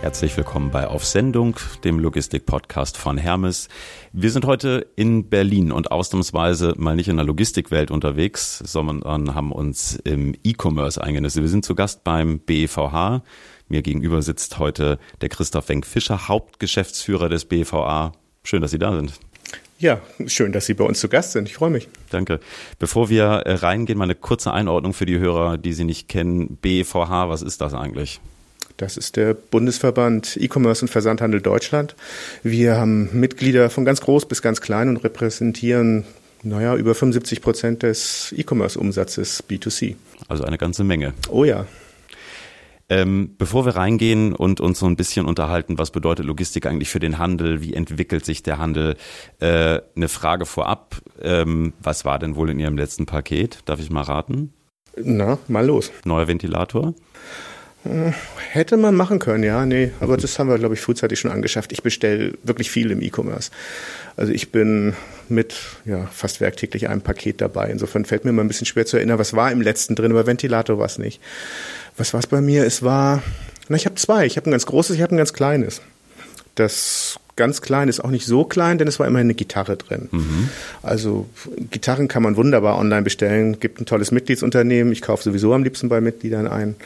Herzlich willkommen bei Auf Sendung, dem Logistik-Podcast von Hermes. Wir sind heute in Berlin und ausnahmsweise mal nicht in der Logistikwelt unterwegs, sondern haben uns im E-Commerce eingenistet. Wir sind zu Gast beim BEVH. Mir gegenüber sitzt heute der Christoph Wenk-Fischer, Hauptgeschäftsführer des BEVA. Schön, dass Sie da sind. Ja, schön, dass Sie bei uns zu Gast sind. Ich freue mich. Danke. Bevor wir äh, reingehen, mal eine kurze Einordnung für die Hörer, die Sie nicht kennen. BEVH, was ist das eigentlich? Das ist der Bundesverband E-Commerce und Versandhandel Deutschland. Wir haben Mitglieder von ganz groß bis ganz klein und repräsentieren, naja, über 75 Prozent des E-Commerce-Umsatzes B2C. Also eine ganze Menge. Oh ja. Ähm, bevor wir reingehen und uns so ein bisschen unterhalten, was bedeutet Logistik eigentlich für den Handel, wie entwickelt sich der Handel, äh, eine Frage vorab. Ähm, was war denn wohl in Ihrem letzten Paket? Darf ich mal raten? Na, mal los. Neuer Ventilator? Hätte man machen können, ja, nee, aber das haben wir, glaube ich, frühzeitig schon angeschafft. Ich bestelle wirklich viel im E-Commerce. Also ich bin mit ja, fast werktäglich einem Paket dabei. Insofern fällt mir immer ein bisschen schwer zu erinnern, was war im letzten drin, aber Ventilator war es nicht. Was war es bei mir? Es war, na, ich habe zwei. Ich habe ein ganz großes, ich habe ein ganz kleines. Das ganz klein ist auch nicht so klein, denn es war immer eine Gitarre drin. Mhm. Also Gitarren kann man wunderbar online bestellen. Gibt ein tolles Mitgliedsunternehmen. Ich kaufe sowieso am liebsten bei Mitgliedern ein.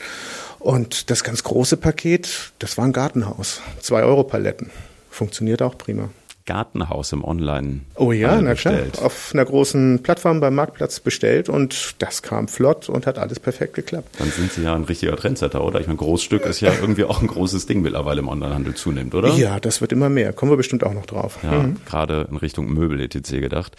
Und das ganz große Paket, das war ein Gartenhaus. Zwei Euro Paletten. Funktioniert auch prima. Gartenhaus im Online. Oh ja, na klar. Auf einer großen Plattform beim Marktplatz bestellt und das kam flott und hat alles perfekt geklappt. Dann sind Sie ja ein richtiger Trendsetter, oder? Ich meine, Großstück ist ja irgendwie auch ein großes Ding mittlerweile im Onlinehandel zunimmt, oder? Ja, das wird immer mehr. Kommen wir bestimmt auch noch drauf. Ja, mhm. gerade in Richtung Möbel etc. gedacht.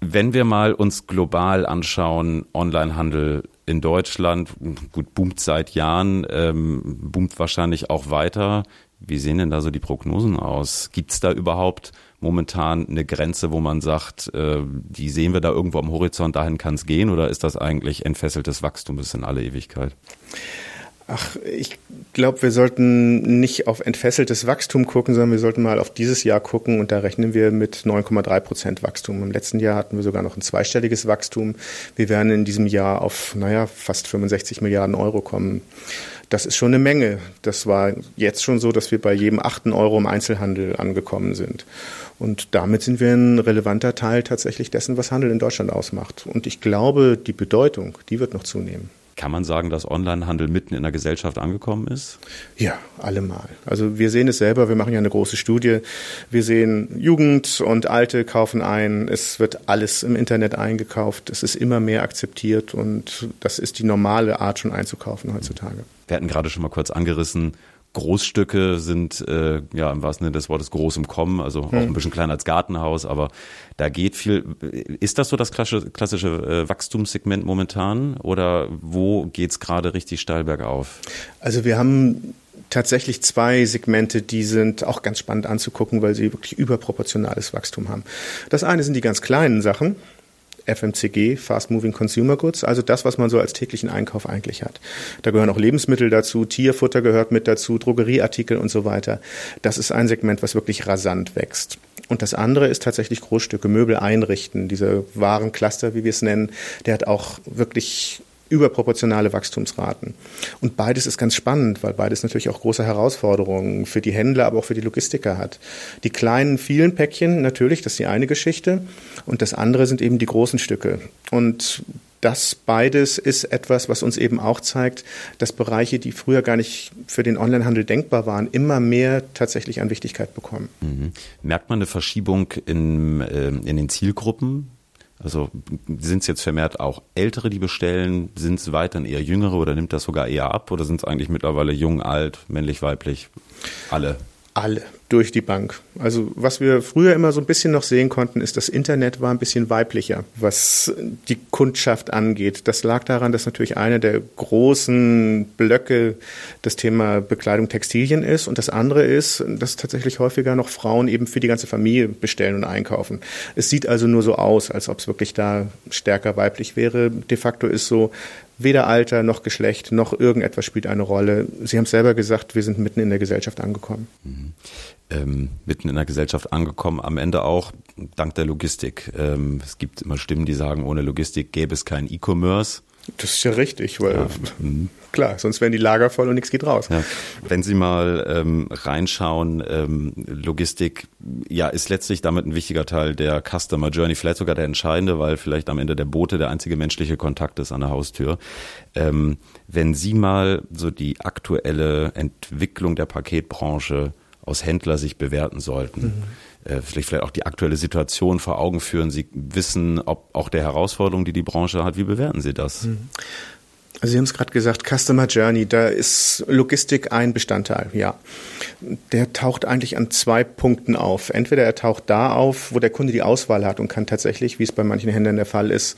Wenn wir mal uns global anschauen, Onlinehandel in Deutschland, gut, boomt seit Jahren, ähm, boomt wahrscheinlich auch weiter. Wie sehen denn da so die Prognosen aus? Gibt es da überhaupt momentan eine Grenze, wo man sagt, äh, die sehen wir da irgendwo am Horizont, dahin kann es gehen, oder ist das eigentlich entfesseltes Wachstum bis in alle Ewigkeit? Ach, ich glaube, wir sollten nicht auf entfesseltes Wachstum gucken, sondern wir sollten mal auf dieses Jahr gucken und da rechnen wir mit 9,3 Prozent Wachstum. Im letzten Jahr hatten wir sogar noch ein zweistelliges Wachstum. Wir werden in diesem Jahr auf, naja, fast 65 Milliarden Euro kommen. Das ist schon eine Menge. Das war jetzt schon so, dass wir bei jedem achten Euro im Einzelhandel angekommen sind. Und damit sind wir ein relevanter Teil tatsächlich dessen, was Handel in Deutschland ausmacht. Und ich glaube, die Bedeutung, die wird noch zunehmen. Kann man sagen, dass Onlinehandel mitten in der Gesellschaft angekommen ist? Ja, allemal. Also wir sehen es selber, wir machen ja eine große Studie. Wir sehen Jugend und Alte kaufen ein. Es wird alles im Internet eingekauft. Es ist immer mehr akzeptiert und das ist die normale Art schon einzukaufen heutzutage. Wir hatten gerade schon mal kurz angerissen, Großstücke sind äh, ja im wahrsten Sinne des Wortes groß im Kommen, also auch hm. ein bisschen kleiner als Gartenhaus, aber da geht viel. Ist das so das klassische, klassische äh, Wachstumssegment momentan oder wo geht's gerade richtig steil bergauf? Also wir haben tatsächlich zwei Segmente, die sind auch ganz spannend anzugucken, weil sie wirklich überproportionales Wachstum haben. Das eine sind die ganz kleinen Sachen, FMCG, Fast Moving Consumer Goods, also das, was man so als täglichen Einkauf eigentlich hat. Da gehören auch Lebensmittel dazu, Tierfutter gehört mit dazu, Drogerieartikel und so weiter. Das ist ein Segment, was wirklich rasant wächst. Und das andere ist tatsächlich Großstücke, Möbel einrichten, diese Warencluster, wie wir es nennen, der hat auch wirklich überproportionale Wachstumsraten. Und beides ist ganz spannend, weil beides natürlich auch große Herausforderungen für die Händler, aber auch für die Logistiker hat. Die kleinen, vielen Päckchen, natürlich, das ist die eine Geschichte. Und das andere sind eben die großen Stücke. Und das beides ist etwas, was uns eben auch zeigt, dass Bereiche, die früher gar nicht für den Onlinehandel denkbar waren, immer mehr tatsächlich an Wichtigkeit bekommen. Mhm. Merkt man eine Verschiebung in, äh, in den Zielgruppen? Also sind es jetzt vermehrt auch Ältere, die bestellen? Sind es weiterhin eher Jüngere oder nimmt das sogar eher ab? Oder sind es eigentlich mittlerweile jung, alt, männlich, weiblich? Alle. Alle durch die Bank. Also was wir früher immer so ein bisschen noch sehen konnten, ist, das Internet war ein bisschen weiblicher, was die Kundschaft angeht. Das lag daran, dass natürlich einer der großen Blöcke das Thema Bekleidung Textilien ist und das andere ist, dass tatsächlich häufiger noch Frauen eben für die ganze Familie bestellen und einkaufen. Es sieht also nur so aus, als ob es wirklich da stärker weiblich wäre. De facto ist so, weder Alter noch Geschlecht noch irgendetwas spielt eine Rolle. Sie haben es selber gesagt, wir sind mitten in der Gesellschaft angekommen. Mhm ähm, mitten in der Gesellschaft angekommen, am Ende auch dank der Logistik. Ähm, es gibt immer Stimmen, die sagen, ohne Logistik gäbe es kein E-Commerce. Das ist ja richtig, weil ja. Mhm. klar, sonst wären die Lager voll und nichts geht raus. Ja. Wenn Sie mal ähm, reinschauen, ähm, Logistik, ja, ist letztlich damit ein wichtiger Teil der Customer Journey, vielleicht sogar der entscheidende, weil vielleicht am Ende der Bote der einzige menschliche Kontakt ist an der Haustür. Ähm, wenn Sie mal so die aktuelle Entwicklung der Paketbranche aus Händlersicht bewerten sollten, mhm äh, vielleicht, vielleicht auch die aktuelle Situation vor Augen führen. Sie wissen, ob auch der Herausforderung, die die Branche hat, wie bewerten Sie das? Mhm. Also Sie haben es gerade gesagt, Customer Journey, da ist Logistik ein Bestandteil, ja. Der taucht eigentlich an zwei Punkten auf. Entweder er taucht da auf, wo der Kunde die Auswahl hat und kann tatsächlich, wie es bei manchen Händlern der Fall ist,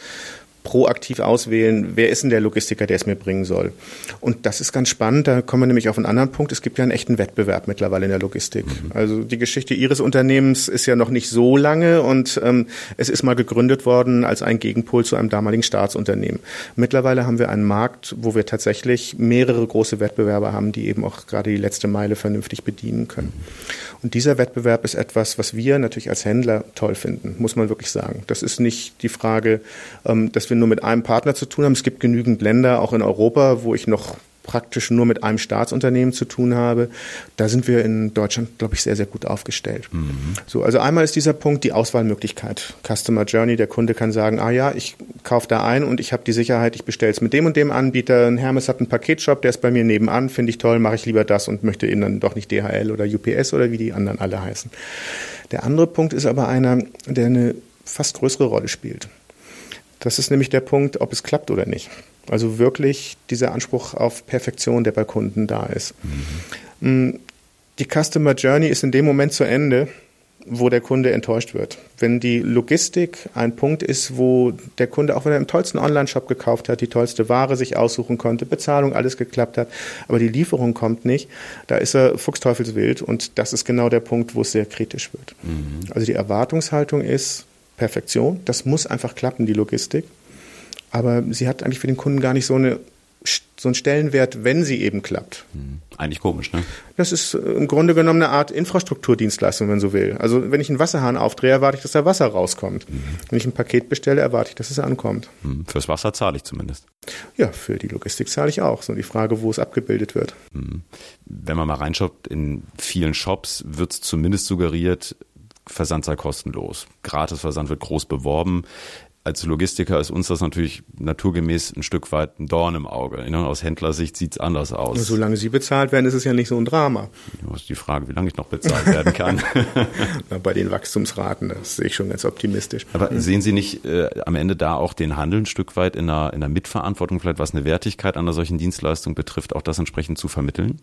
proaktiv auswählen, wer ist denn der Logistiker, der es mir bringen soll. Und das ist ganz spannend, da kommen wir nämlich auf einen anderen Punkt. Es gibt ja einen echten Wettbewerb mittlerweile in der Logistik. Mhm. Also die Geschichte Ihres Unternehmens ist ja noch nicht so lange und ähm, es ist mal gegründet worden als ein Gegenpol zu einem damaligen Staatsunternehmen. Mittlerweile haben wir einen Markt, wo wir tatsächlich mehrere große Wettbewerber haben, die eben auch gerade die letzte Meile vernünftig bedienen können. Und dieser Wettbewerb ist etwas, was wir natürlich als Händler toll finden, muss man wirklich sagen. Das ist nicht die Frage, ähm, dass wir wir nur mit einem Partner zu tun haben. Es gibt genügend Länder, auch in Europa, wo ich noch praktisch nur mit einem Staatsunternehmen zu tun habe. Da sind wir in Deutschland, glaube ich, sehr, sehr gut aufgestellt. Mhm. So, also einmal ist dieser Punkt die Auswahlmöglichkeit. Customer Journey, der Kunde kann sagen, ah ja, ich kaufe da ein und ich habe die Sicherheit, ich bestelle es mit dem und dem Anbieter. Ein Hermes hat einen Paketshop, der ist bei mir nebenan, finde ich toll, mache ich lieber das und möchte eben dann doch nicht DHL oder UPS oder wie die anderen alle heißen. Der andere Punkt ist aber einer, der eine fast größere Rolle spielt. Das ist nämlich der Punkt, ob es klappt oder nicht. Also wirklich dieser Anspruch auf Perfektion, der bei Kunden da ist. Mhm. Die Customer Journey ist in dem Moment zu Ende, wo der Kunde enttäuscht wird. Wenn die Logistik ein Punkt ist, wo der Kunde, auch wenn er im tollsten Online-Shop gekauft hat, die tollste Ware sich aussuchen konnte, Bezahlung, alles geklappt hat, aber die Lieferung kommt nicht, da ist er fuchsteufelswild und das ist genau der Punkt, wo es sehr kritisch wird. Mhm. Also die Erwartungshaltung ist, Perfektion. Das muss einfach klappen, die Logistik. Aber sie hat eigentlich für den Kunden gar nicht so, eine, so einen Stellenwert, wenn sie eben klappt. Hm. Eigentlich komisch, ne? Das ist äh, im Grunde genommen eine Art Infrastrukturdienstleistung, wenn man so will. Also wenn ich einen Wasserhahn aufdrehe, erwarte ich, dass da Wasser rauskommt. Mhm. Wenn ich ein Paket bestelle, erwarte ich, dass es ankommt. Mhm. Fürs Wasser zahle ich zumindest. Ja, für die Logistik zahle ich auch. So die Frage, wo es abgebildet wird. Mhm. Wenn man mal reinschaut, in vielen Shops wird es zumindest suggeriert, Versand sei kostenlos. Gratisversand wird groß beworben. Als Logistiker ist uns das natürlich naturgemäß ein Stück weit ein Dorn im Auge. Aus Händlersicht sieht es anders aus. Solange Sie bezahlt werden, ist es ja nicht so ein Drama. Das ist die Frage, wie lange ich noch bezahlt werden kann. Bei den Wachstumsraten, das sehe ich schon ganz optimistisch. Aber mhm. sehen Sie nicht äh, am Ende da auch den Handel ein Stück weit in der, in der Mitverantwortung, vielleicht was eine Wertigkeit einer solchen Dienstleistung betrifft, auch das entsprechend zu vermitteln?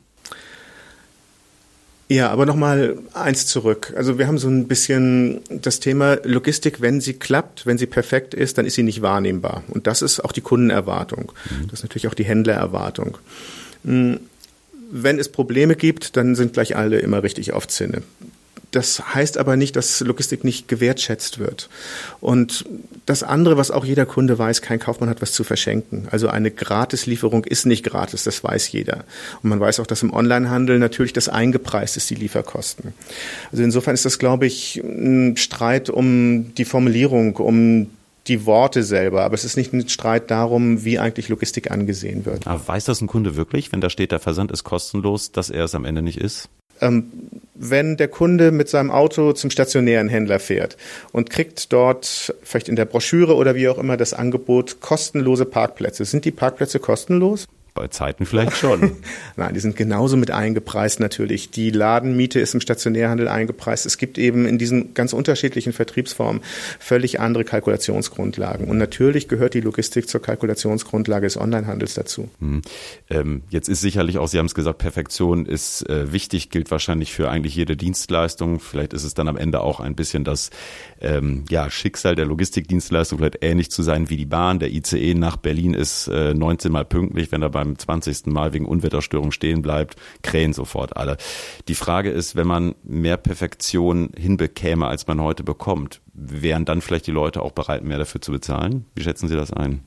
Ja, aber nochmal eins zurück. Also wir haben so ein bisschen das Thema Logistik, wenn sie klappt, wenn sie perfekt ist, dann ist sie nicht wahrnehmbar. Und das ist auch die Kundenerwartung. Mhm. Das ist natürlich auch die Händlererwartung. Hm, wenn es Probleme gibt, dann sind gleich alle immer richtig auf Zinne. Das heißt aber nicht, dass Logistik nicht gewertschätzt wird. Und das andere, was auch jeder Kunde weiß, kein Kaufmann hat was zu verschenken. Also eine Gratislieferung ist nicht gratis, das weiß jeder. Und man weiß auch, dass im Onlinehandel natürlich das eingepreist ist, die Lieferkosten. Also insofern ist das, glaube ich, ein Streit um die Formulierung, um die Worte selber, aber es ist nicht ein Streit darum, wie eigentlich Logistik angesehen wird. Aber weiß das ein Kunde wirklich, wenn da steht, der Versand ist kostenlos, dass er es am Ende nicht ist? Ähm, wenn der Kunde mit seinem Auto zum stationären Händler fährt und kriegt dort vielleicht in der Broschüre oder wie auch immer das Angebot kostenlose Parkplätze. Sind die Parkplätze kostenlos? Bei Zeiten vielleicht schon. Nein, die sind genauso mit eingepreist natürlich. Die Ladenmiete ist im Stationärhandel eingepreist. Es gibt eben in diesen ganz unterschiedlichen Vertriebsformen völlig andere Kalkulationsgrundlagen. Und natürlich gehört die Logistik zur Kalkulationsgrundlage des Onlinehandels dazu. Hm. Ähm, jetzt ist sicherlich auch, Sie haben es gesagt, Perfektion ist äh, wichtig, gilt wahrscheinlich für eigentlich jede Dienstleistung. Vielleicht ist es dann am Ende auch ein bisschen das ähm, ja, Schicksal der Logistikdienstleistung, vielleicht ähnlich zu sein wie die Bahn. Der ICE nach Berlin ist äh, 19 Mal pünktlich, wenn er bei beim 20. Mal wegen Unwetterstörung stehen bleibt, krähen sofort alle. Die Frage ist, wenn man mehr Perfektion hinbekäme, als man heute bekommt, wären dann vielleicht die Leute auch bereit, mehr dafür zu bezahlen? Wie schätzen Sie das ein?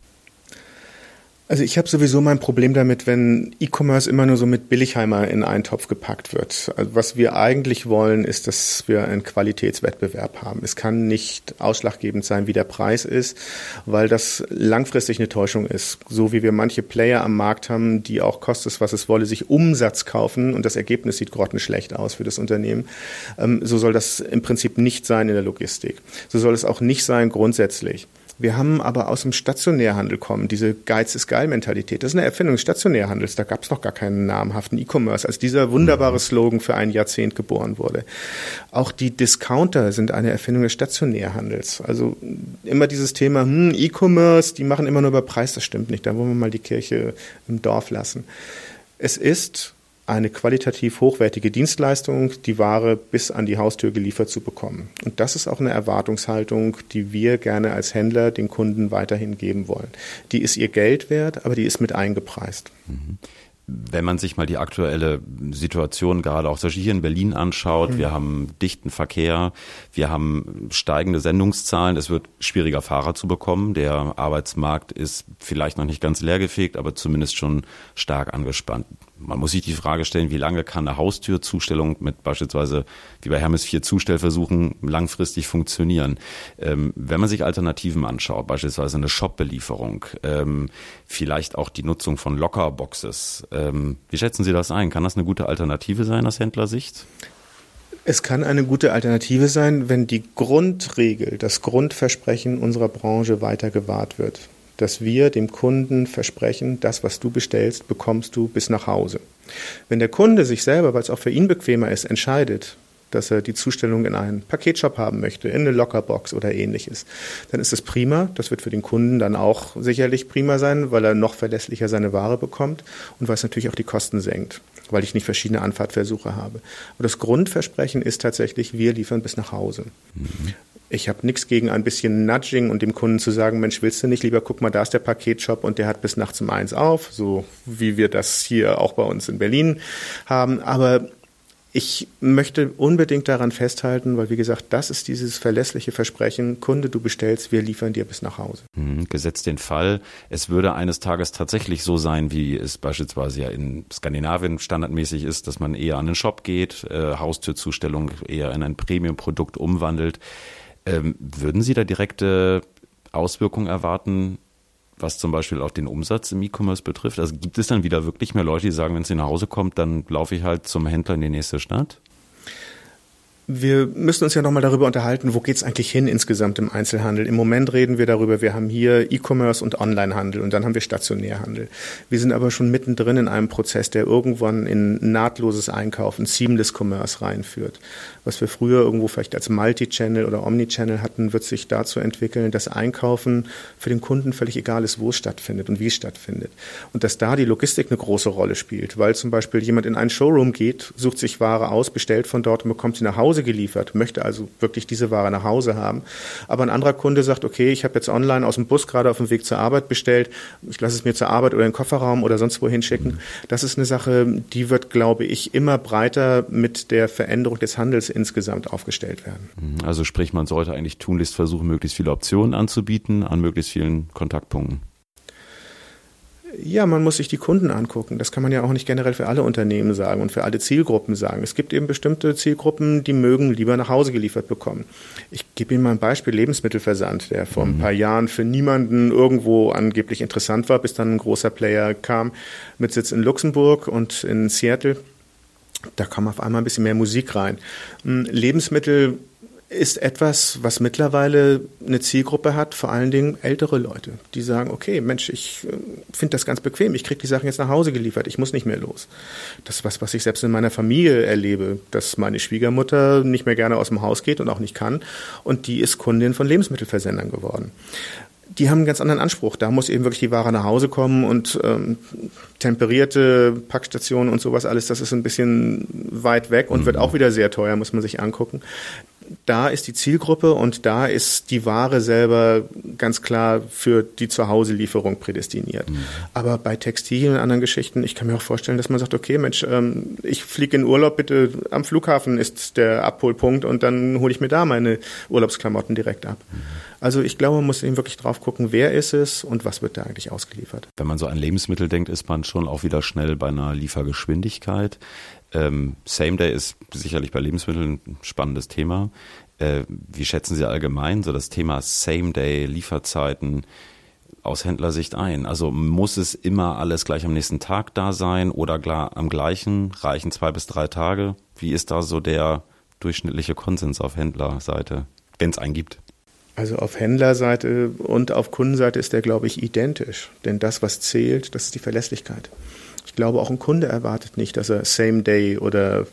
Also ich habe sowieso mein Problem damit, wenn E-Commerce immer nur so mit Billigheimer in einen Topf gepackt wird. Also was wir eigentlich wollen, ist, dass wir einen Qualitätswettbewerb haben. Es kann nicht ausschlaggebend sein, wie der Preis ist, weil das langfristig eine Täuschung ist. So wie wir manche Player am Markt haben, die auch kostet was es wolle, sich Umsatz kaufen und das Ergebnis sieht grottenschlecht aus für das Unternehmen. Ähm, so soll das im Prinzip nicht sein in der Logistik. So soll es auch nicht sein grundsätzlich. Wir haben aber aus dem Stationärhandel kommen, diese Geiz ist geil Mentalität. Das ist eine Erfindung des Stationärhandels. Da gab es noch gar keinen namhaften E-Commerce, als dieser wunderbare Slogan für ein Jahrzehnt geboren wurde. Auch die Discounter sind eine Erfindung des Stationärhandels. Also immer dieses Thema, hm, E-Commerce, die machen immer nur über Preis, das stimmt nicht. Da wollen wir mal die Kirche im Dorf lassen. Es ist eine qualitativ hochwertige Dienstleistung, die Ware bis an die Haustür geliefert zu bekommen. Und das ist auch eine Erwartungshaltung, die wir gerne als Händler den Kunden weiterhin geben wollen. Die ist ihr Geld wert, aber die ist mit eingepreist. Mhm wenn man sich mal die aktuelle Situation gerade auch solche hier in Berlin anschaut, mhm. wir haben dichten Verkehr, wir haben steigende Sendungszahlen, es wird schwieriger Fahrer zu bekommen. Der Arbeitsmarkt ist vielleicht noch nicht ganz leergefegt, aber zumindest schon stark angespannt man muss sich die Frage stellen, wie lange kann eine Haustürzustellung mit beispielsweise wie bei Hermes 4 Zustellversuchen langfristig funktionieren? Ähm, wenn man sich Alternativen anschaut, beispielsweise eine Shop-Belieferung, ähm, vielleicht auch die Nutzung von Lockerboxes, ähm, wie schätzen Sie das ein? Kann das eine gute Alternative sein aus Händlersicht? Es kann eine gute Alternative sein, wenn die Grundregel, das Grundversprechen unserer Branche weiter gewahrt wird dass wir dem Kunden versprechen, das, was du bestellst, bekommst du bis nach Hause. Wenn der Kunde sich selber, weil es auch für ihn bequemer ist, entscheidet, dass er die Zustellung in einen Paketshop haben möchte, in eine Lockerbox oder ähnliches, dann ist das prima. Das wird für den Kunden dann auch sicherlich prima sein, weil er noch verlässlicher seine Ware bekommt und weil es natürlich auch die Kosten senkt, weil ich nicht verschiedene Anfahrtversuche habe. Aber das Grundversprechen ist tatsächlich, wir liefern bis nach Hause. Mhm ich habe nichts gegen ein bisschen Nudging und dem Kunden zu sagen, Mensch, willst du nicht lieber, guck mal, da ist der Paketshop und der hat bis nachts um eins auf, so wie wir das hier auch bei uns in Berlin haben. Aber ich möchte unbedingt daran festhalten, weil wie gesagt, das ist dieses verlässliche Versprechen, Kunde, du bestellst, wir liefern dir bis nach Hause. Mhm, gesetzt den Fall, es würde eines Tages tatsächlich so sein, wie es beispielsweise ja in Skandinavien standardmäßig ist, dass man eher an den Shop geht, äh, Haustürzustellung eher in ein Premium-Produkt umwandelt. Ähm, würden Sie da direkte Auswirkungen erwarten, was zum Beispiel auch den Umsatz im E-Commerce betrifft? Also gibt es dann wieder wirklich mehr Leute, die sagen, wenn sie nach Hause kommt, dann laufe ich halt zum Händler in die nächste Stadt? Wir müssen uns ja nochmal darüber unterhalten, wo geht es eigentlich hin insgesamt im Einzelhandel. Im Moment reden wir darüber, wir haben hier E-Commerce und Onlinehandel und dann haben wir Stationärhandel. Wir sind aber schon mittendrin in einem Prozess, der irgendwann in nahtloses Einkaufen, Seamless Commerce reinführt. Was wir früher irgendwo vielleicht als Multi-Channel oder Omni-Channel hatten, wird sich dazu entwickeln, dass Einkaufen für den Kunden völlig egal ist, wo es stattfindet und wie es stattfindet. Und dass da die Logistik eine große Rolle spielt, weil zum Beispiel jemand in einen Showroom geht, sucht sich Ware aus, bestellt von dort und bekommt sie nach Hause Hause geliefert, möchte also wirklich diese Ware nach Hause haben. Aber ein anderer Kunde sagt, okay, ich habe jetzt online aus dem Bus gerade auf dem Weg zur Arbeit bestellt, ich lasse es mir zur Arbeit oder in den Kofferraum oder sonst wohin schicken. Das ist eine Sache, die wird, glaube ich, immer breiter mit der Veränderung des Handels insgesamt aufgestellt werden. Also sprich, man sollte eigentlich tunlichst versuchen, möglichst viele Optionen anzubieten an möglichst vielen Kontaktpunkten. Ja, man muss sich die Kunden angucken. Das kann man ja auch nicht generell für alle Unternehmen sagen und für alle Zielgruppen sagen. Es gibt eben bestimmte Zielgruppen, die mögen lieber nach Hause geliefert bekommen. Ich gebe Ihnen mal ein Beispiel Lebensmittelversand, der vor ein mhm. paar Jahren für niemanden irgendwo angeblich interessant war, bis dann ein großer Player kam mit Sitz in Luxemburg und in Seattle. Da kam auf einmal ein bisschen mehr Musik rein. Hm, Lebensmittel ist etwas, was mittlerweile eine Zielgruppe hat, vor allen Dingen ältere Leute, die sagen, okay, Mensch, ich äh, finde das ganz bequem, ich kriege die Sachen jetzt nach Hause geliefert, ich muss nicht mehr los. Das ist was, was ich selbst in meiner Familie erlebe, dass meine Schwiegermutter nicht mehr gerne aus dem Haus geht und auch nicht kann und die ist Kundin von Lebensmittelversendern geworden die haben einen ganz anderen Anspruch. Da muss eben wirklich die Ware nach Hause kommen und ähm, temperierte Packstationen und sowas alles, das ist ein bisschen weit weg und mhm. wird auch wieder sehr teuer, muss man sich angucken da ist die Zielgruppe und da ist die Ware selber ganz klar für die Zuhause-Lieferung prädestiniert. Mhm. Aber bei Textilien und anderen Geschichten, ich kann mir auch vorstellen, dass man sagt, okay, Mensch, ähm, ich fliege in Urlaub, bitte am Flughafen ist der Abholpunkt und dann hole ich mir da meine Urlaubsklamotten direkt ab. Mhm. Also ich glaube, man muss eben wirklich drauf gucken, wer ist es und was wird da eigentlich ausgeliefert. Wenn man so an Lebensmittel denkt, ist man schon auch wieder schnell bei einer Liefergeschwindigkeit. Ähm, Same Day ist sicherlich bei Lebensmitteln ein spannendes Thema. Äh, wie schätzen Sie allgemein so das Thema Same Day, Lieferzeiten? aus Händlersicht ein? Also muss es immer alles gleich am nächsten Tag da sein oder klar am gleichen? Reichen zwei bis drei Tage? Wie ist da so der durchschnittliche Konsens auf Händlerseite, wenn es einen gibt? Also auf Händlerseite und auf Kundenseite ist der, glaube ich, identisch. Denn das, was zählt, das ist die Verlässlichkeit. Ich glaube, auch ein Kunde erwartet nicht, dass er Same Day oder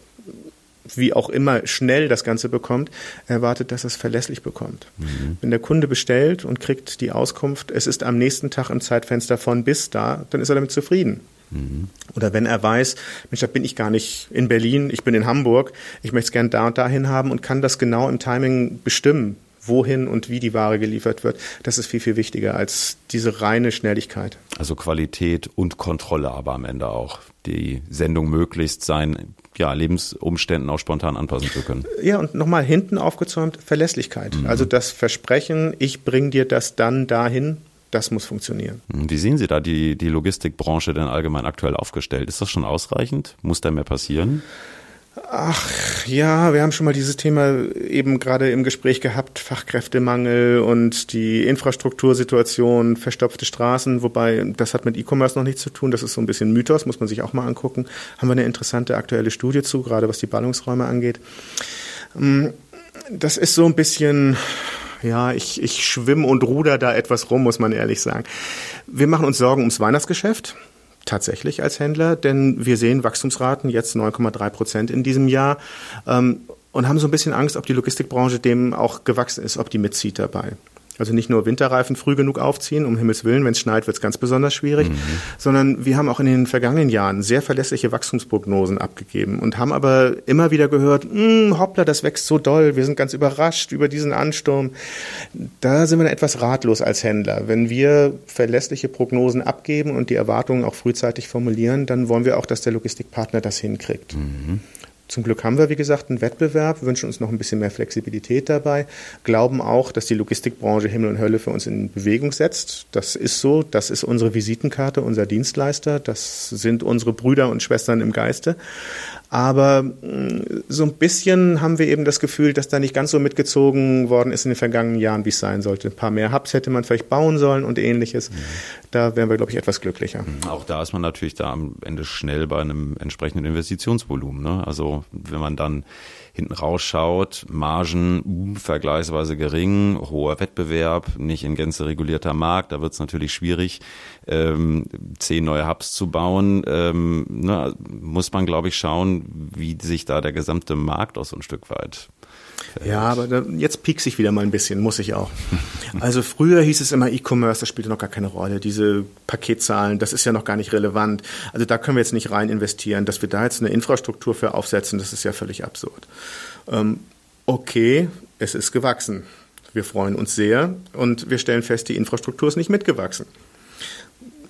wie auch immer schnell das Ganze bekommt, erwartet, dass er es verlässlich bekommt. Mhm. Wenn der Kunde bestellt und kriegt die Auskunft, es ist am nächsten Tag im Zeitfenster von bis da, dann ist er damit zufrieden. Mhm. Oder wenn er weiß, Mensch, da bin ich gar nicht in Berlin, ich bin in Hamburg, ich möchte es gern da und dahin haben und kann das genau im Timing bestimmen, wohin und wie die Ware geliefert wird. Das ist viel, viel wichtiger als diese reine Schnelligkeit. Also Qualität und Kontrolle aber am Ende auch. Die Sendung möglichst sein ja, Lebensumständen auch spontan anpassen zu können. Ja, und nochmal hinten aufgezäumt, Verlässlichkeit. Mhm. Also das Versprechen, ich bringe dir das dann dahin, das muss funktionieren. Mhm. Wie sehen Sie da die, die Logistikbranche denn allgemein aktuell aufgestellt? Ist das schon ausreichend? Muss da mehr passieren? Ach ja, wir haben schon mal dieses Thema eben gerade im Gespräch gehabt, Fachkräftemangel und die Infrastruktursituation, verstopfte Straßen, wobei das hat mit E-Commerce noch nichts zu tun, das ist so ein bisschen Mythos, muss man sich auch mal angucken. Haben wir eine interessante aktuelle Studie zu, gerade was die Ballungsräume angeht. Ähm, das ist so ein bisschen, ja, ich, ich schwimme und ruder da etwas rum, muss man ehrlich sagen. Wir machen uns Sorgen ums Weihnachtsgeschäft tatsächlich als Händler, denn wir sehen Wachstumsraten jetzt 9,3 Prozent in diesem Jahr ähm, und haben so ein bisschen Angst, ob die Logistikbranche dem auch gewachsen ist, ob die mitzieht dabei. Also nicht nur Winterreifen früh genug aufziehen, um Himmels Willen, wenn es schneit, wird es ganz besonders schwierig, mhm. sondern wir haben auch in den vergangenen Jahren sehr verlässliche Wachstumsprognosen abgegeben und haben aber immer wieder gehört, hm, hoppla, das wächst so doll, wir sind ganz überrascht über diesen Ansturm. Da sind wir dann etwas ratlos als Händler. Wenn wir verlässliche Prognosen abgeben und die Erwartungen auch frühzeitig formulieren, dann wollen wir auch, dass der Logistikpartner das hinkriegt. Mhm. Zum Glück haben wir, wie gesagt, einen Wettbewerb, wünschen uns noch ein bisschen mehr Flexibilität dabei, glauben auch, dass die Logistikbranche Himmel und Hölle für uns in Bewegung setzt. Das ist so, das ist unsere Visitenkarte, unser Dienstleister, das sind unsere Brüder und Schwestern im Geiste. Aber mm, so ein bisschen haben wir eben das Gefühl, dass da nicht ganz so mitgezogen worden ist in den vergangenen Jahren, wie es sein sollte. Ein paar mehr Hubs hätte man vielleicht bauen sollen und ähnliches. Mhm. Da wären wir, glaube ich, etwas glücklicher. Mhm. Auch da ist man natürlich da am Ende schnell bei einem entsprechenden Investitionsvolumen. Ne? Also wenn man dann hinten rausschaut, Margen vergleichsweise gering, hoher Wettbewerb, nicht in Gänze regulierter Markt, da wird es natürlich schwierig, ähm, zehn neue Hubs zu bauen. Ähm, ne, muss man, glaube ich, schauen, wie sich da der gesamte Markt auch so ein Stück weit ja, aber da, jetzt piekse ich wieder mal ein bisschen, muss ich auch. Also früher hieß es immer E-Commerce, das spielte noch gar keine Rolle. Diese Paketzahlen, das ist ja noch gar nicht relevant. Also da können wir jetzt nicht rein investieren. Dass wir da jetzt eine Infrastruktur für aufsetzen, das ist ja völlig absurd. Ähm, okay, es ist gewachsen. Wir freuen uns sehr und wir stellen fest, die Infrastruktur ist nicht mitgewachsen.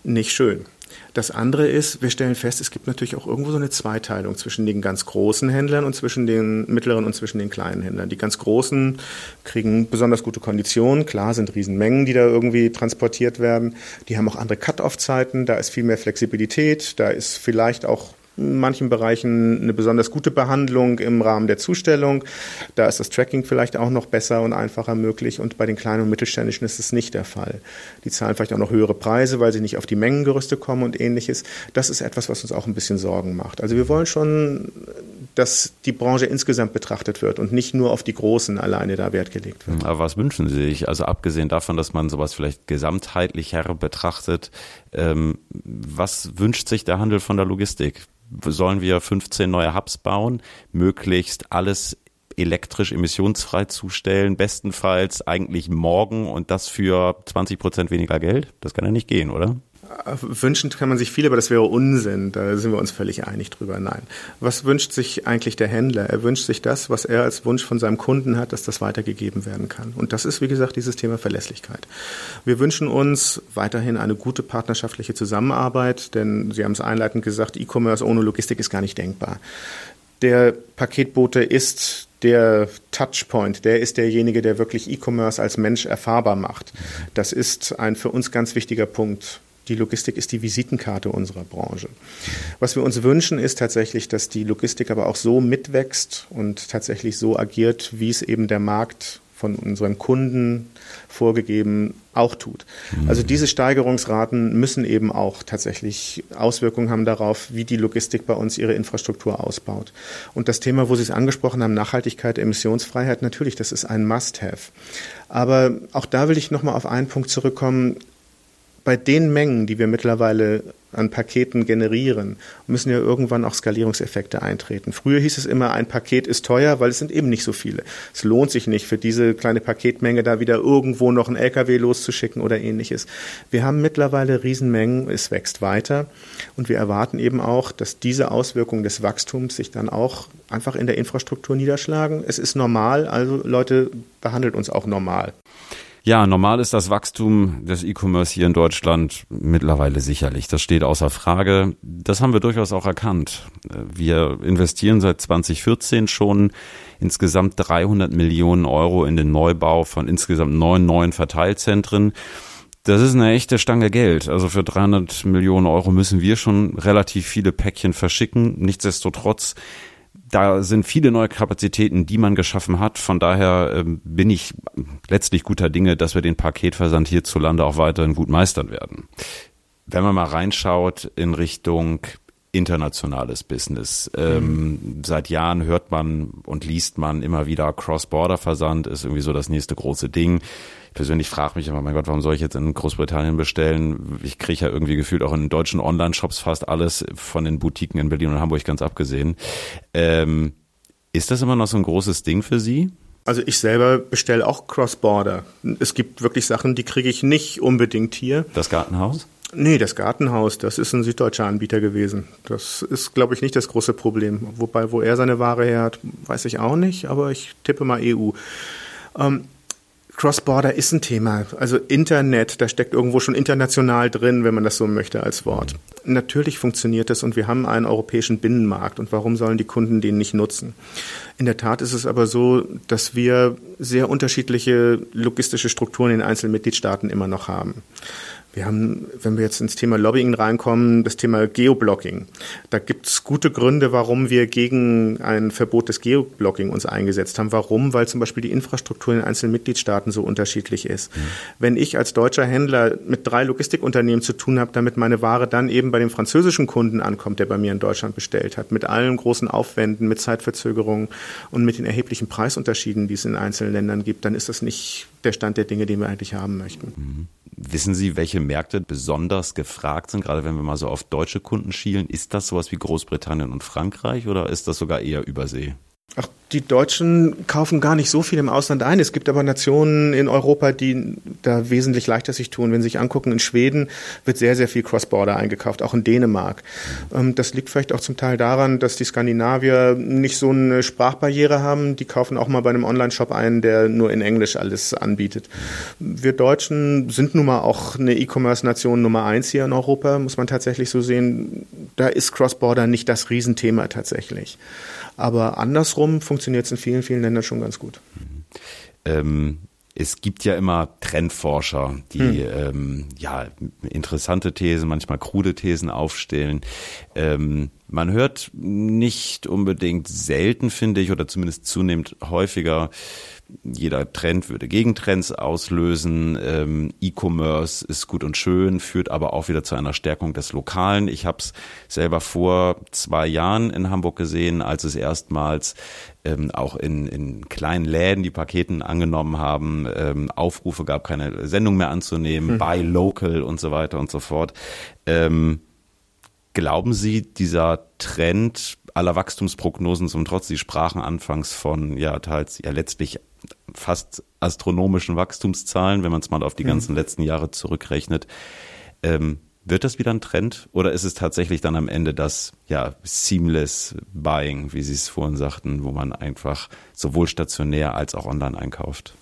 Nicht schön. Das andere ist, wir stellen fest, es gibt natürlich auch irgendwo so eine Zweiteilung zwischen den ganz großen Händlern und zwischen den mittleren und zwischen den kleinen Händlern. Die ganz großen kriegen besonders gute Konditionen. Klar sind Riesenmengen, die da irgendwie transportiert werden. Die haben auch andere Cut-off-Zeiten. Da ist viel mehr Flexibilität. Da ist vielleicht auch in manchen Bereichen eine besonders gute Behandlung im Rahmen der Zustellung. Da ist das Tracking vielleicht auch noch besser und einfacher möglich. Und bei den kleinen und mittelständischen ist es nicht der Fall. Die zahlen vielleicht auch noch höhere Preise, weil sie nicht auf die Mengengerüste kommen und ähnliches. Das ist etwas, was uns auch ein bisschen Sorgen macht. Also wir wollen schon, dass die Branche insgesamt betrachtet wird und nicht nur auf die Großen alleine da Wert gelegt wird. Aber was wünschen Sie sich? Also abgesehen davon, dass man sowas vielleicht gesamtheitlicher betrachtet, ähm, was wünscht sich der Handel von der Logistik? Sollen wir 15 neue Hubs bauen, möglichst alles elektrisch emissionsfrei zustellen, bestenfalls eigentlich morgen und das für 20 Prozent weniger Geld? Das kann ja nicht gehen, oder? Wünschen kann man sich viel, aber das wäre Unsinn. Da sind wir uns völlig einig drüber. Nein. Was wünscht sich eigentlich der Händler? Er wünscht sich das, was er als Wunsch von seinem Kunden hat, dass das weitergegeben werden kann. Und das ist, wie gesagt, dieses Thema Verlässlichkeit. Wir wünschen uns weiterhin eine gute partnerschaftliche Zusammenarbeit, denn Sie haben es einleitend gesagt, E-Commerce ohne Logistik ist gar nicht denkbar Der Paketbote ist der Touchpoint, der ist derjenige, der wirklich E-Commerce als Mensch erfahrbar macht. Das ist ein für uns ganz wichtiger Punkt. Die Logistik ist die Visitenkarte unserer Branche. Was wir uns wünschen, ist tatsächlich, dass die Logistik aber auch so mitwächst und tatsächlich so agiert, wie es eben der Markt von unseren Kunden vorgegeben auch tut. Mhm. Also diese Steigerungsraten müssen eben auch tatsächlich Auswirkungen haben darauf, wie die Logistik bei uns ihre Infrastruktur ausbaut. Und das Thema, wo Sie es angesprochen haben, Nachhaltigkeit, Emissionsfreiheit, natürlich, das ist ein Must-have. Aber auch da will ich nochmal auf einen Punkt zurückkommen bei den Mengen, die wir mittlerweile an Paketen generieren, müssen ja irgendwann auch Skalierungseffekte eintreten. Früher hieß es immer, ein Paket ist teuer, weil es sind eben nicht so viele. Es lohnt sich nicht, für diese kleine Paketmenge da wieder irgendwo noch einen LKW loszuschicken oder ähnliches. Wir haben mittlerweile Riesenmengen, es wächst weiter und wir erwarten eben auch, dass diese Auswirkungen des Wachstums sich dann auch einfach in der Infrastruktur niederschlagen. Es ist normal, also Leute, behandelt uns auch normal. Ja, normal ist das Wachstum des E-Commerce hier in Deutschland mittlerweile sicherlich. Das steht außer Frage. Das haben wir durchaus auch erkannt. Wir investieren seit 2014 schon insgesamt 300 Millionen Euro in den Neubau von insgesamt neun neuen Verteilzentren. Das ist eine echte Stange Geld. Also für 300 Millionen Euro müssen wir schon relativ viele Päckchen verschicken. Nichtsdestotrotz da sind viele neue Kapazitäten, die man geschaffen hat. Von daher äh, bin ich letztlich guter Dinge, dass wir den Paketversand hierzulande auch weiterhin gut meistern werden. Wenn man mal reinschaut in Richtung internationales Business. Ähm, mhm. Seit Jahren hört man und liest man immer wieder Cross-Border-Versand ist irgendwie so das nächste große Ding persönlich frage mich immer, mein Gott, warum soll ich jetzt in Großbritannien bestellen? Ich kriege ja irgendwie gefühlt auch in deutschen Online-Shops fast alles von den Boutiquen in Berlin und Hamburg ganz abgesehen. Ähm, ist das immer noch so ein großes Ding für Sie? Also ich selber bestelle auch Cross-Border. Es gibt wirklich Sachen, die kriege ich nicht unbedingt hier. Das Gartenhaus? Nee, das Gartenhaus, das ist ein süddeutscher Anbieter gewesen. Das ist, glaube ich, nicht das große Problem. Wobei, wo er seine Ware her hat, weiß ich auch nicht, aber ich tippe mal EU. Ähm, Cross-Border ist ein Thema. Also Internet, da steckt irgendwo schon international drin, wenn man das so möchte als Wort. Natürlich funktioniert das und wir haben einen europäischen Binnenmarkt. Und warum sollen die Kunden den nicht nutzen? In der Tat ist es aber so, dass wir sehr unterschiedliche logistische Strukturen in einzelnen Mitgliedstaaten immer noch haben. Wir haben, wenn wir jetzt ins Thema Lobbying reinkommen, das Thema Geoblocking. Da gibt es gute Gründe, warum wir gegen ein Verbot des Geoblocking uns eingesetzt haben. Warum? Weil zum Beispiel die Infrastruktur in einzelnen Mitgliedstaaten so unterschiedlich ist. Mhm. Wenn ich als deutscher Händler mit drei Logistikunternehmen zu tun habe, damit meine Ware dann eben bei dem französischen Kunden ankommt, der bei mir in Deutschland bestellt hat, mit allen großen Aufwänden, mit Zeitverzögerungen und mit den erheblichen Preisunterschieden, die es in einzelnen Ländern gibt, dann ist das nicht der Stand der Dinge, den wir eigentlich haben möchten. Mhm. Wissen Sie, welche Märkte besonders gefragt sind, gerade wenn wir mal so auf deutsche Kunden schielen? Ist das sowas wie Großbritannien und Frankreich oder ist das sogar eher Übersee? Ach, die Deutschen kaufen gar nicht so viel im Ausland ein. Es gibt aber Nationen in Europa, die da wesentlich leichter sich tun. Wenn Sie sich angucken, in Schweden wird sehr, sehr viel Cross-Border eingekauft, auch in Dänemark. Ähm, das liegt vielleicht auch zum Teil daran, dass die Skandinavier nicht so eine Sprachbarriere haben. Die kaufen auch mal bei einem Online-Shop ein, der nur in Englisch alles anbietet. Wir Deutschen sind nun mal auch eine E-Commerce-Nation Nummer eins hier in Europa, muss man tatsächlich so sehen. Da ist Cross-Border nicht das Riesenthema tatsächlich. Aber andersrum funktioniert es in vielen, vielen Ländern schon ganz gut. Ähm, es gibt ja immer Trendforscher, die hm. ähm, ja interessante Thesen, manchmal krude Thesen aufstellen. Ähm, man hört nicht unbedingt selten, finde ich, oder zumindest zunehmend häufiger jeder Trend würde Gegentrends auslösen. Ähm, E-Commerce ist gut und schön, führt aber auch wieder zu einer Stärkung des Lokalen. Ich habe es selber vor zwei Jahren in Hamburg gesehen, als es erstmals ähm, auch in, in kleinen Läden die Paketen angenommen haben, ähm, Aufrufe gab, keine Sendung mehr anzunehmen, mhm. Buy Local und so weiter und so fort. Ähm, glauben Sie, dieser Trend aller Wachstumsprognosen zum Trotz, Sie sprachen anfangs von ja teils ja letztlich fast astronomischen Wachstumszahlen, wenn man es mal auf die mhm. ganzen letzten Jahre zurückrechnet. Ähm, wird das wieder ein Trend oder ist es tatsächlich dann am Ende das ja seamless Buying, wie Sie es vorhin sagten, wo man einfach sowohl stationär als auch online einkauft?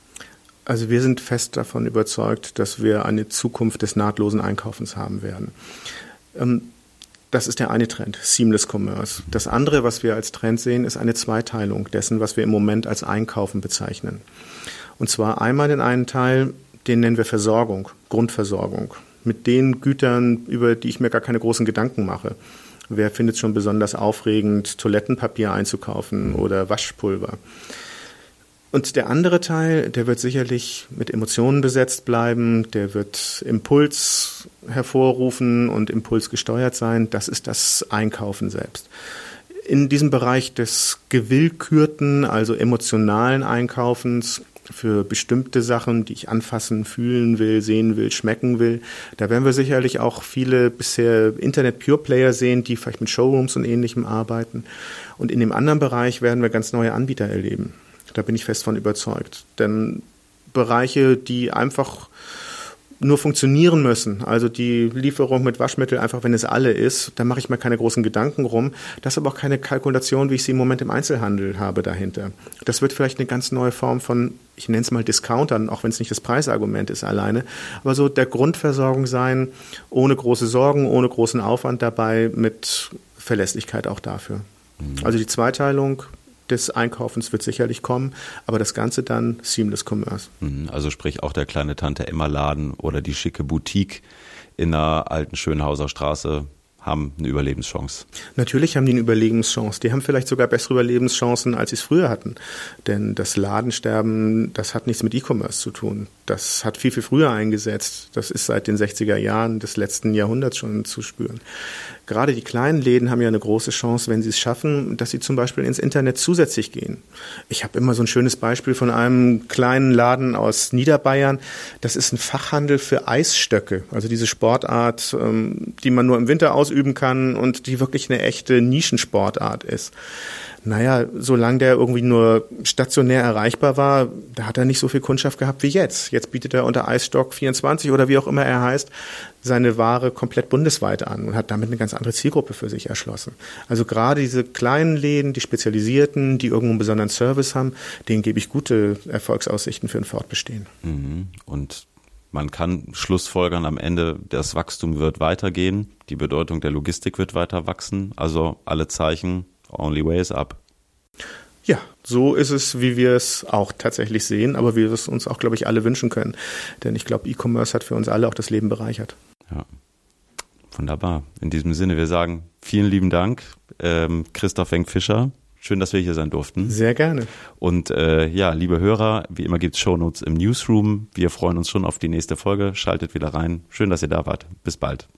Also wir sind fest davon überzeugt, dass wir eine Zukunft des nahtlosen Einkaufens haben werden. Ähm, Das ist der eine Trend, Seamless Commerce. Das andere, was wir als Trend sehen, ist eine Zweiteilung dessen, was wir im Moment als Einkaufen bezeichnen. Und zwar einmal den einen Teil, den nennen wir Versorgung, Grundversorgung. Mit den Gütern, über die ich mir gar keine großen Gedanken mache. Wer findet es schon besonders aufregend, Toilettenpapier einzukaufen oder Waschpulver? Und der andere Teil, der wird sicherlich mit Emotionen besetzt bleiben, der wird Impuls hervorrufen und Impuls gesteuert sein. Das ist das Einkaufen selbst. In diesem Bereich des gewillkürten, also emotionalen Einkaufens für bestimmte Sachen, die ich anfassen, fühlen will, sehen will, schmecken will. Da werden wir sicherlich auch viele bisher Internet-Pure-Player sehen, die vielleicht mit Showrooms und ähnlichem arbeiten. Und in dem anderen Bereich werden wir ganz neue Anbieter erleben. Da bin ich fest von überzeugt. Denn Bereiche, die einfach nur funktionieren müssen. Also die Lieferung mit Waschmittel einfach, wenn es alle ist, da mache ich mir keine großen Gedanken rum. Das ist aber auch keine Kalkulation, wie ich sie im Moment im Einzelhandel habe dahinter. Das wird vielleicht eine ganz neue Form von, ich nenne es mal Discountern, auch wenn es nicht das Preisargument ist alleine, aber so der Grundversorgung sein, ohne große Sorgen, ohne großen Aufwand dabei, mit Verlässlichkeit auch dafür. Mhm. Also die Zweiteilung, des Einkaufens wird sicherlich kommen, aber das Ganze dann Seamless Commerce. Mhm, also sprich auch der kleine Tante Emma Laden oder die schicke Boutique in der alten Schönhauser Straße haben eine Überlebenschance. Natürlich haben die eine Überlebenschance. Die haben vielleicht sogar bessere Überlebenschancen, als sie es früher hatten. Denn das Ladensterben, das hat nichts mit E-Commerce zu tun. Das hat viel, viel früher eingesetzt. Das ist seit den 60er Jahren des letzten Jahrhunderts schon zu spüren. Gerade die kleinen Läden haben ja eine große Chance, wenn sie es schaffen, dass sie zum Beispiel ins Internet zusätzlich gehen. Ich habe immer so ein schönes Beispiel von einem kleinen Laden aus Niederbayern. Das ist ein Fachhandel für Eisstöcke, also diese Sportart, ähm, die man nur im Winter ausüben kann und die wirklich eine echte Nischensportart ist. Naja, solange der irgendwie nur stationär erreichbar war, da hat er nicht so viel Kundschaft gehabt wie jetzt. Jetzt bietet er unter Eisstock 24 oder wie auch immer er heißt, seine Ware komplett bundesweit an und hat damit eine ganz andere Zielgruppe für sich erschlossen. Also gerade diese kleinen Läden, die spezialisierten, die irgendwo einen besonderen Service haben, denen gebe ich gute Erfolgsaussichten für ein Fortbestehen. Mhm. Und man kann schlussfolgern, am Ende das Wachstum wird weitergehen, die Bedeutung der Logistik wird weiter wachsen, also alle Zeichen Only way is up. Ja, so ist es, wie wir es auch tatsächlich sehen, aber wie wir es uns auch, glaube ich, alle wünschen können. Denn ich glaube, E-Commerce hat für uns alle auch das Leben bereichert. Ja. Wunderbar. In diesem Sinne, wir sagen vielen lieben Dank, ähm, Christoph Wenk-Fischer. Schön, dass wir hier sein durften. Sehr gerne. Und äh, ja, liebe Hörer, wie immer gibt es Shownotes im Newsroom. Wir freuen uns schon auf die nächste Folge. Schaltet wieder rein. Schön, dass ihr da wart. Bis bald.